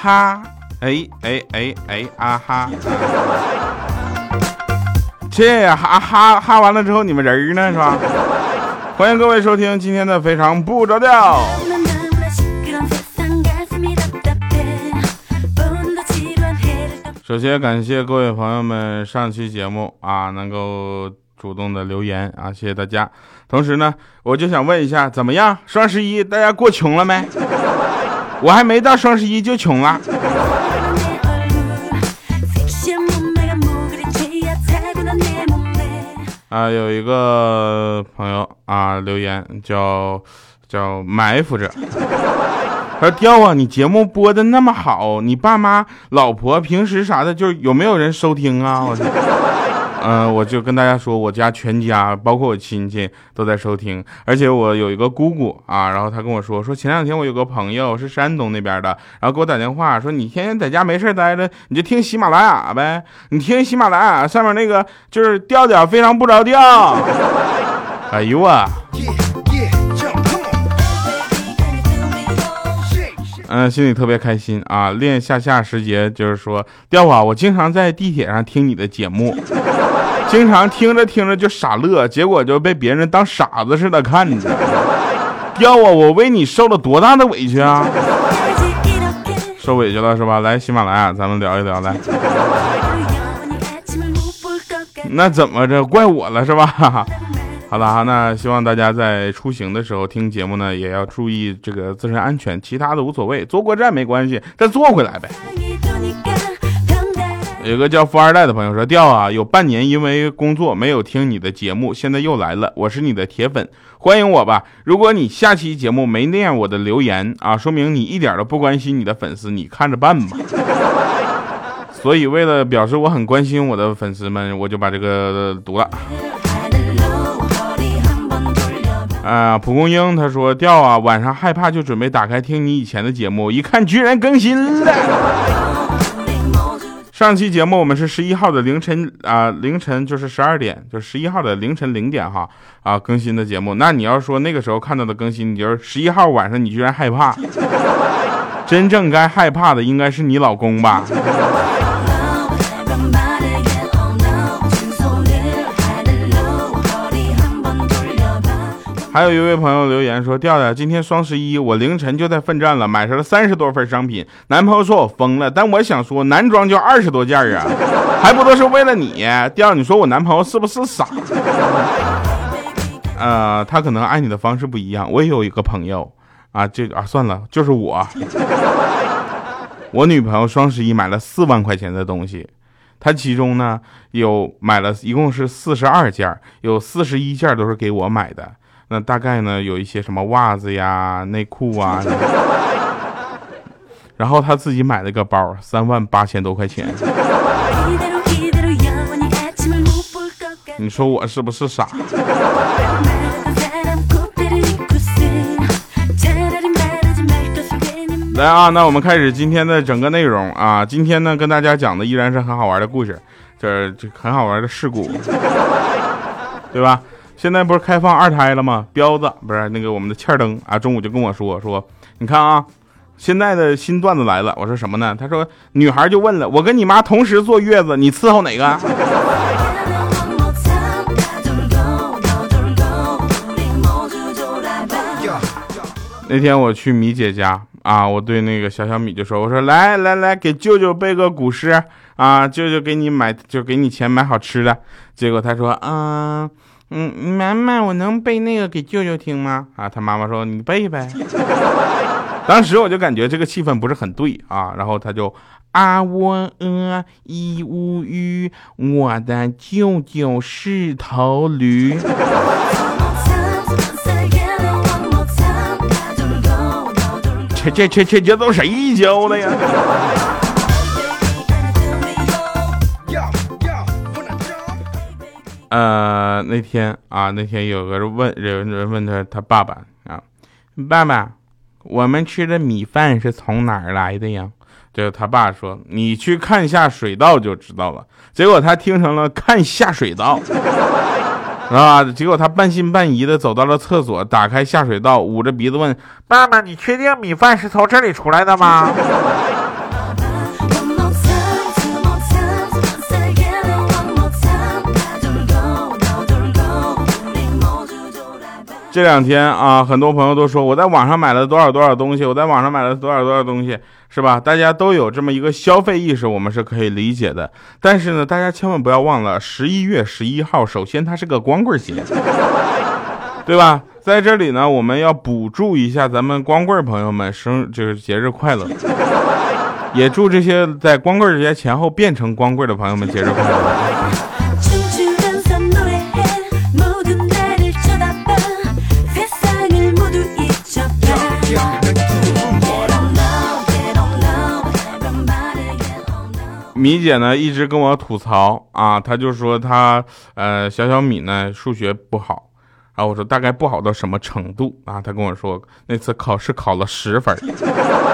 哈，哎哎哎哎啊哈，这哈哈哈完了之后，你们人呢是吧？欢迎各位收听今天的非常不着调。首先感谢各位朋友们上期节目啊能够主动的留言啊，谢谢大家。同时呢，我就想问一下，怎么样？双十一大家过穷了没？我还没到双十一就穷了。啊，有一个朋友啊留言叫叫埋伏着，他说：“雕啊，你节目播的那么好，你爸妈、老婆平时啥的，就有没有人收听啊？”我。嗯，我就跟大家说，我家全家，包括我亲戚都在收听，而且我有一个姑姑啊，然后她跟我说，说前两天我有个朋友是山东那边的，然后给我打电话说，你天天在家没事待着，你就听喜马拉雅呗，你听喜马拉雅上面那个就是调调非常不着调。哎呦啊！嗯，心里特别开心啊，练下下时节就是说，调啊，我经常在地铁上听你的节目。经常听着听着就傻乐，结果就被别人当傻子似的看着。要我，我为你受了多大的委屈啊！受委屈了是吧？来喜马拉雅，咱们聊一聊来。那怎么着？怪我了是吧？好了哈，那希望大家在出行的时候听节目呢，也要注意这个自身安全，其他的无所谓，坐过站没关系，再坐回来呗。有个叫富二代的朋友说：“调啊，有半年因为工作没有听你的节目，现在又来了。我是你的铁粉，欢迎我吧。如果你下期节目没念我的留言啊，说明你一点都不关心你的粉丝，你看着办吧。所以为了表示我很关心我的粉丝们，我就把这个读了。啊，蒲公英他说：调啊，晚上害怕就准备打开听你以前的节目，一看居然更新了。”上期节目我们是十一号的凌晨啊，凌晨就是十二点，就十一号的凌晨零点哈啊更新的节目。那你要说那个时候看到的更新，你就是十一号晚上你居然害怕，真正该害怕的应该是你老公吧。还有一位朋友留言说：“调调，今天双十一，我凌晨就在奋战了，买上了三十多份商品。男朋友说我疯了，但我想说，男装就二十多件啊，还不都是为了你？调，你说我男朋友是不是傻？呃，他可能爱你的方式不一样。我也有一个朋友啊，这个啊算了，就是我。我女朋友双十一买了四万块钱的东西，她其中呢有买了一共是四十二件，有四十一件都是给我买的。”那大概呢，有一些什么袜子呀、内裤啊，然后他自己买了个包，三万八千多块钱。你说我是不是傻？来啊，那我们开始今天的整个内容啊。今天呢，跟大家讲的依然是很好玩的故事，这这很好玩的事故，对吧？现在不是开放二胎了吗？彪子不是那个我们的欠灯啊，中午就跟我说说，你看啊，现在的新段子来了。我说什么呢？他说女孩就问了，我跟你妈同时坐月子，你伺候哪个？那天我去米姐家啊，我对那个小小米就说，我说来来来，给舅舅背个古诗啊，舅舅给你买就给你钱买好吃的。结果他说，嗯。嗯，妈妈，我能背那个给舅舅听吗？啊，他妈妈说你背呗。当时我就感觉这个气氛不是很对啊，然后他就啊喔呃一乌鱼，我的舅舅是头驴。这这这这这都谁教的呀？呃，那天啊，那天有个人问，有人问他，他爸爸啊，爸爸，我们吃的米饭是从哪儿来的呀？就他爸说，你去看下水道就知道了。结果他听成了看下水道，啊，结果他半信半疑的走到了厕所，打开下水道，捂着鼻子问爸爸，你确定米饭是从这里出来的吗？这两天啊，很多朋友都说我在网上买了多少多少东西，我在网上买了多少多少东西，是吧？大家都有这么一个消费意识，我们是可以理解的。但是呢，大家千万不要忘了，十一月十一号，首先它是个光棍节，对吧？在这里呢，我们要补助一下咱们光棍朋友们生就是节日快乐，也祝这些在光棍节前后变成光棍的朋友们节日快乐。米姐呢一直跟我吐槽啊，她就说她呃小小米呢数学不好，然后我说大概不好到什么程度啊？她跟我说那次考试考了十分，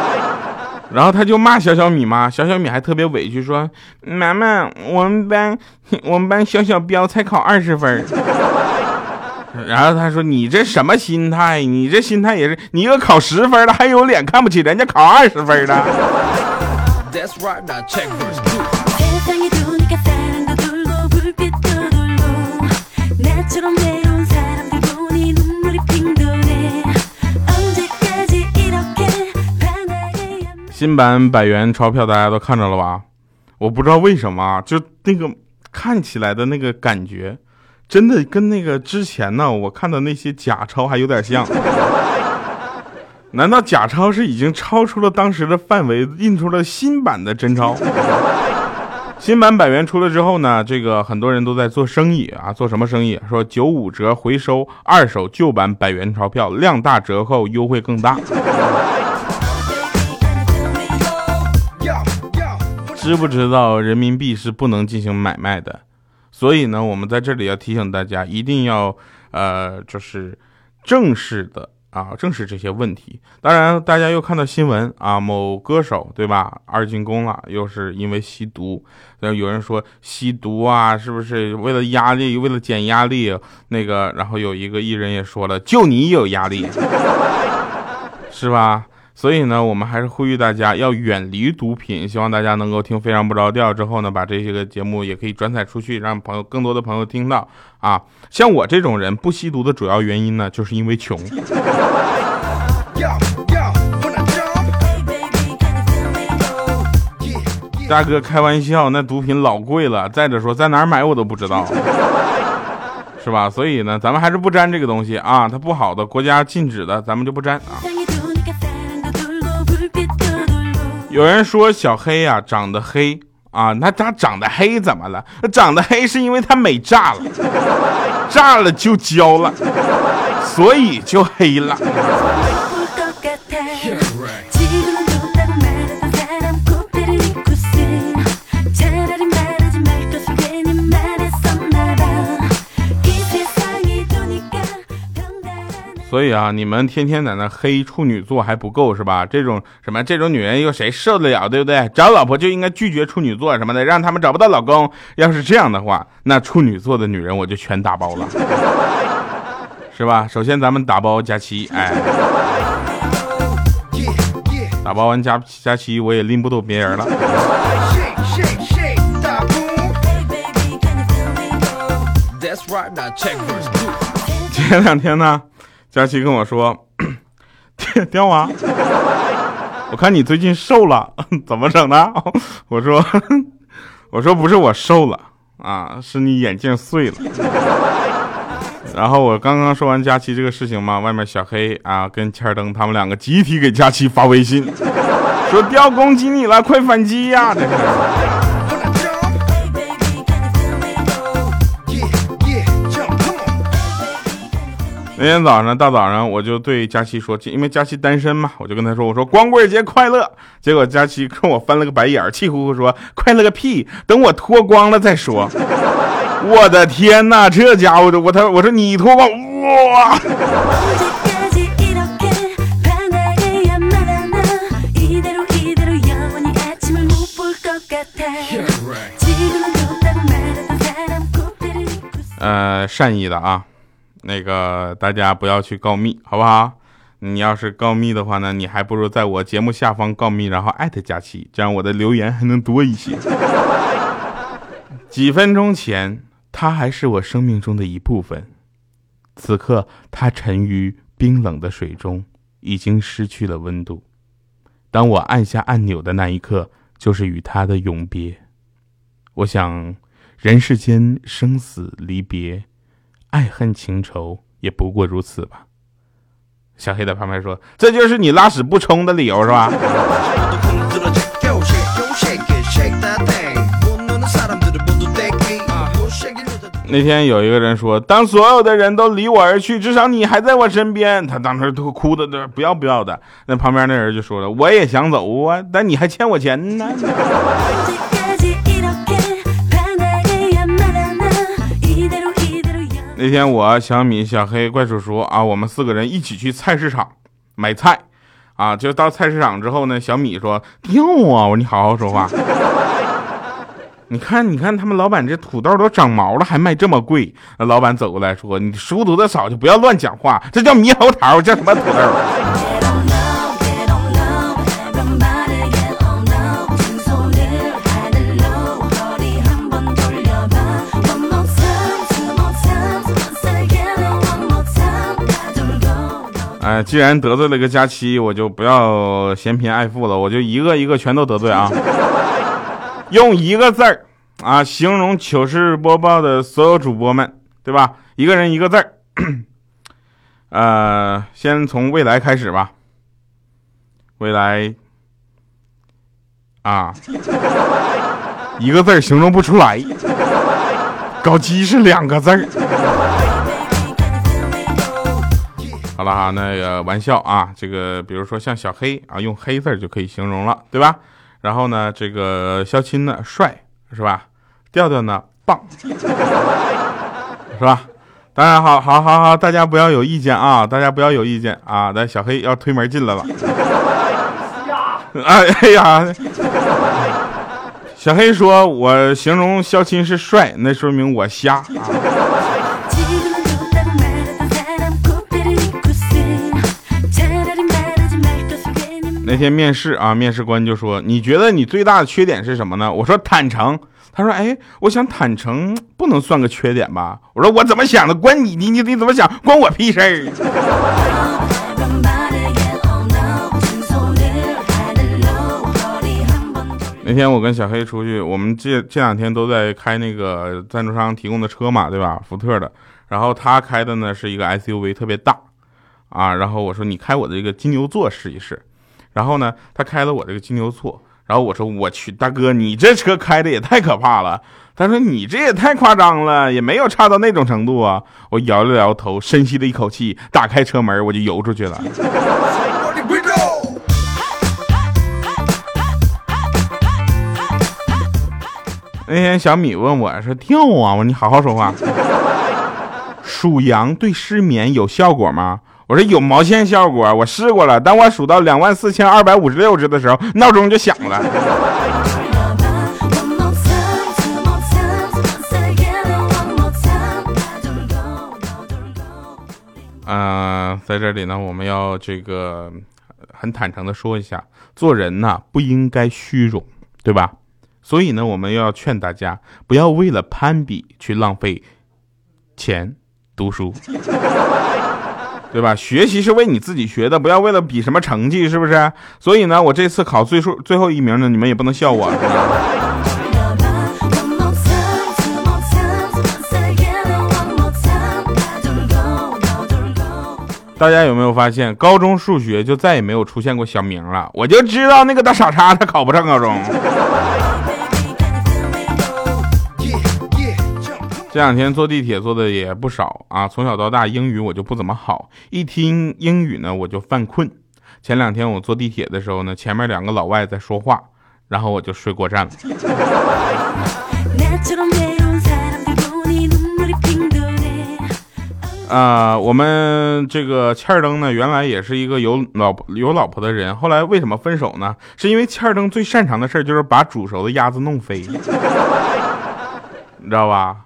然后她就骂小小米嘛，小小米还特别委屈说妈妈，我们班我们班小小彪才考二十分，然后她说你这什么心态？你这心态也是你一个考十分的还有脸看不起人家考二十分的？新版百元钞票大家都看着了吧？我不知道为什么，就那个看起来的那个感觉，真的跟那个之前呢我看的那些假钞还有点像。难道假钞是已经超出了当时的范围，印出了新版的真钞？新版百元出了之后呢，这个很多人都在做生意啊，做什么生意？说九五折回收二手旧版百元钞票，量大折扣优惠更大。知不知道人民币是不能进行买卖的？所以呢，我们在这里要提醒大家，一定要呃，就是正式的。啊，正是这些问题。当然，大家又看到新闻啊，某歌手对吧，二进宫了，又是因为吸毒。然后有人说吸毒啊，是不是为了压力，为了减压力？那个，然后有一个艺人也说了，就你有压力，是吧？所以呢，我们还是呼吁大家要远离毒品。希望大家能够听非常不着调之后呢，把这些个节目也可以转载出去，让朋友更多的朋友听到啊。像我这种人不吸毒的主要原因呢，就是因为穷。大哥开玩笑，那毒品老贵了。再者说，在哪儿买我都不知道，是吧？所以呢，咱们还是不沾这个东西啊。它不好的，国家禁止的，咱们就不沾啊。有人说小黑呀长得黑啊，那他长得黑怎么了？长得黑是因为他美炸了，炸了就焦了，所以就黑了。所以啊，你们天天在那黑处女座还不够是吧？这种什么这种女人又谁受得了，对不对？找老婆就应该拒绝处女座什么的，让他们找不到老公。要是这样的话，那处女座的女人我就全打包了，是吧？首先咱们打包佳期，哎，打包完佳佳期，我也拎不动别人了。前两天呢？佳琪跟我说：“刁娃，我看你最近瘦了，怎么整的？”我说：“我说不是我瘦了啊，是你眼镜碎了。”然后我刚刚说完佳琪这个事情嘛，外面小黑啊跟千灯他们两个集体给佳琪发微信，说：“刁攻击你了，快反击呀！”这是。那天早上大早上，我就对佳琪说，因为佳琪单身嘛，我就跟他说，我说光棍节快乐。结果佳琪跟我翻了个白眼，气呼呼说，快乐个屁，等我脱光了再说。我的天哪，这家伙的，我他我说你脱光哇！呃，善意的啊。那个大家不要去告密，好不好？你要是告密的话呢，你还不如在我节目下方告密，然后艾特佳琪，这样我的留言还能多一些。几分钟前，他还是我生命中的一部分，此刻他沉于冰冷的水中，已经失去了温度。当我按下按钮的那一刻，就是与他的永别。我想，人世间生死离别，爱恨情仇也不过如此吧。小黑在旁边说：“这就是你拉屎不冲的理由是吧？” 那天有一个人说：“当所有的人都离我而去，至少你还在我身边。”他当时都哭的都不要不要的。那旁边那人就说了：“我也想走啊，但你还欠我钱呢。” 那天我小米、小黑、怪叔叔啊，我们四个人一起去菜市场买菜啊。就到菜市场之后呢，小米说：“掉啊！”我说：“你好好说话。”你看，你看，他们老板这土豆都长毛了，还卖这么贵。那老板走过来说：“你书读的少，就不要乱讲话。这叫猕猴桃，叫什么土豆？”哎，既然得罪了个佳期，我就不要嫌贫爱富了，我就一个一个全都得罪啊。用一个字儿啊形容糗事播报的所有主播们，对吧？一个人一个字儿。呃，先从未来开始吧。未来啊，一个字儿形容不出来。搞基是两个字儿。好了哈，那个玩笑啊，这个比如说像小黑啊，用黑字就可以形容了，对吧？然后呢，这个肖钦呢帅是吧？调调呢棒是吧？当然好好好好，大家不要有意见啊！大家不要有意见啊！那小黑要推门进来了。哎哎呀，小黑说我形容肖钦是帅，那说明我瞎啊。那天面试啊，面试官就说：“你觉得你最大的缺点是什么呢？”我说：“坦诚。”他说：“哎，我想坦诚不能算个缺点吧？”我说：“我怎么想的？关你你你你怎么想？关我屁事儿。”那天我跟小黑出去，我们这这两天都在开那个赞助商提供的车嘛，对吧？福特的。然后他开的呢是一个 SUV，特别大啊。然后我说：“你开我的这个金牛座试一试。”然后呢，他开了我这个金牛座，然后我说我去，大哥，你这车开的也太可怕了。他说你这也太夸张了，也没有差到那种程度啊。我摇了摇头，深吸了一口气，打开车门，我就游出去了。那天小米问我说跳啊，我说你好好说话。数羊对失眠有效果吗？我说有毛线效果，我试过了。当我数到两万四千二百五十六只的时候，闹钟就响了。嗯，在这里呢，我们要这个很坦诚的说一下，做人呢不应该虚荣，对吧？所以呢，我们要劝大家不要为了攀比去浪费钱读书。对吧？学习是为你自己学的，不要为了比什么成绩，是不是？所以呢，我这次考最数最后一名呢，你们也不能笑我。大家有没有发现，高中数学就再也没有出现过小明了？我就知道那个大傻叉，他考不上高中。这两天坐地铁坐的也不少啊，从小到大英语我就不怎么好，一听英语呢我就犯困。前两天我坐地铁的时候呢，前面两个老外在说话，然后我就睡过站了。啊，我们这个欠儿登呢，原来也是一个有老婆有老婆的人，后来为什么分手呢？是因为欠儿登最擅长的事就是把煮熟的鸭子弄飞，你知道吧？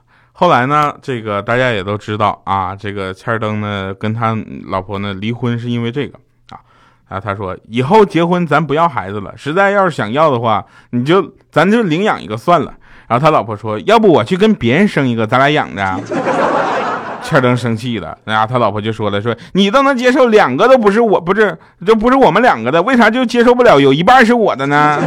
后来呢，这个大家也都知道啊，这个千儿登呢跟他老婆呢离婚是因为这个啊啊，他说以后结婚咱不要孩子了，实在要是想要的话，你就咱就领养一个算了。然后他老婆说，要不我去跟别人生一个，咱俩养着。欠灯生气了，然后他老婆就说了，说你都能接受两个都不是我，不是，这不是我们两个的，为啥就接受不了有一半是我的呢？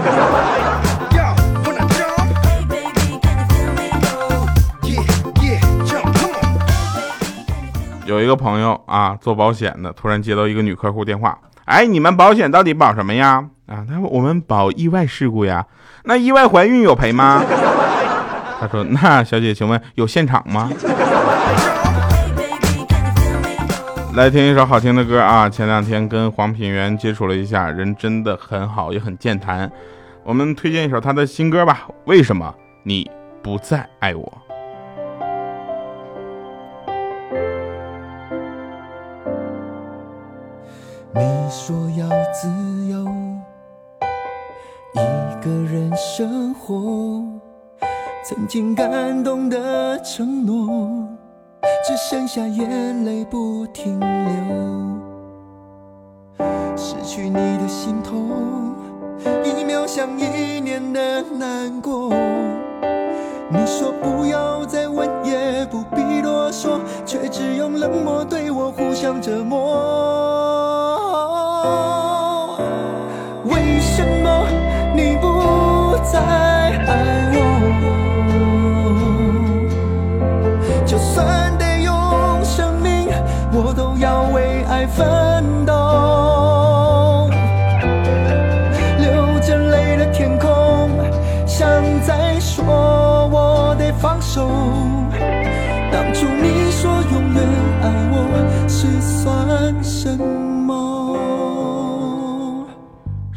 有一个朋友啊，做保险的，突然接到一个女客户电话，哎，你们保险到底保什么呀？啊，他说我们保意外事故呀。那意外怀孕有赔吗？他说那小姐，请问有现场吗？来听一首好听的歌啊！前两天跟黄品源接触了一下，人真的很好，也很健谈。我们推荐一首他的新歌吧。为什么你不再爱我？你说要自由，一个人生活，曾经感动的承诺，只剩下眼泪不停流。失去你的心痛，一秒像一年的难过。你说不要再问，也不必多说，却只用冷漠对我互相折磨。为什么你不再爱我？就算得用生命，我都要为爱奋斗。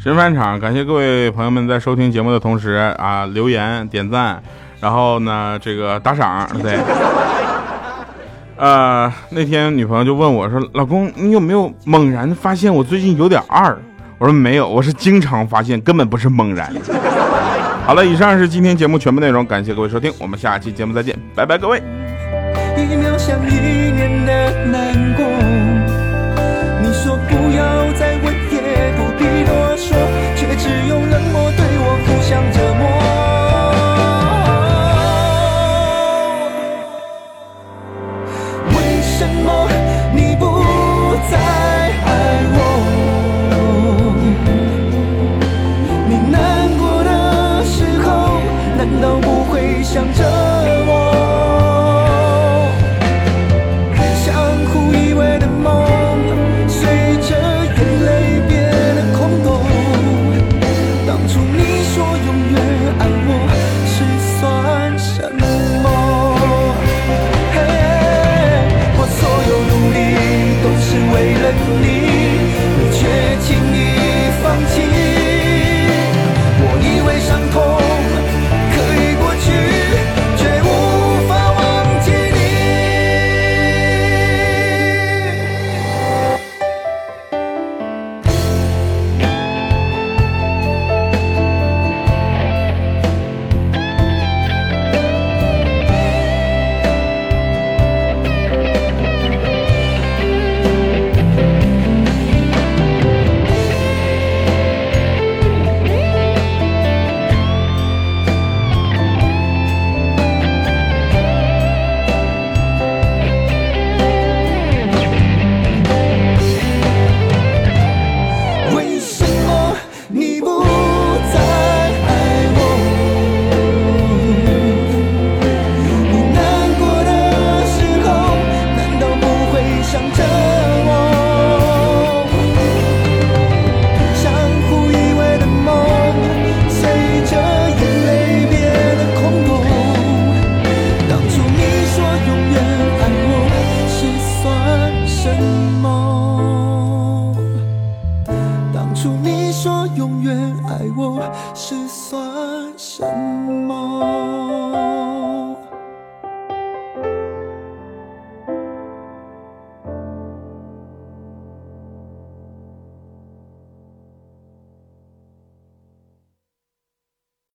神返场，感谢各位朋友们在收听节目的同时啊留言点赞，然后呢这个打赏，对。呃，那天女朋友就问我说：“老公，你有没有猛然发现我最近有点二？”我说：“没有，我是经常发现，根本不是猛然。”好了，以上是今天节目全部内容，感谢各位收听，我们下期节目再见，拜拜，各位。一秒像一年的难过。你说不要再问，我说，却只用冷漠对我哭笑着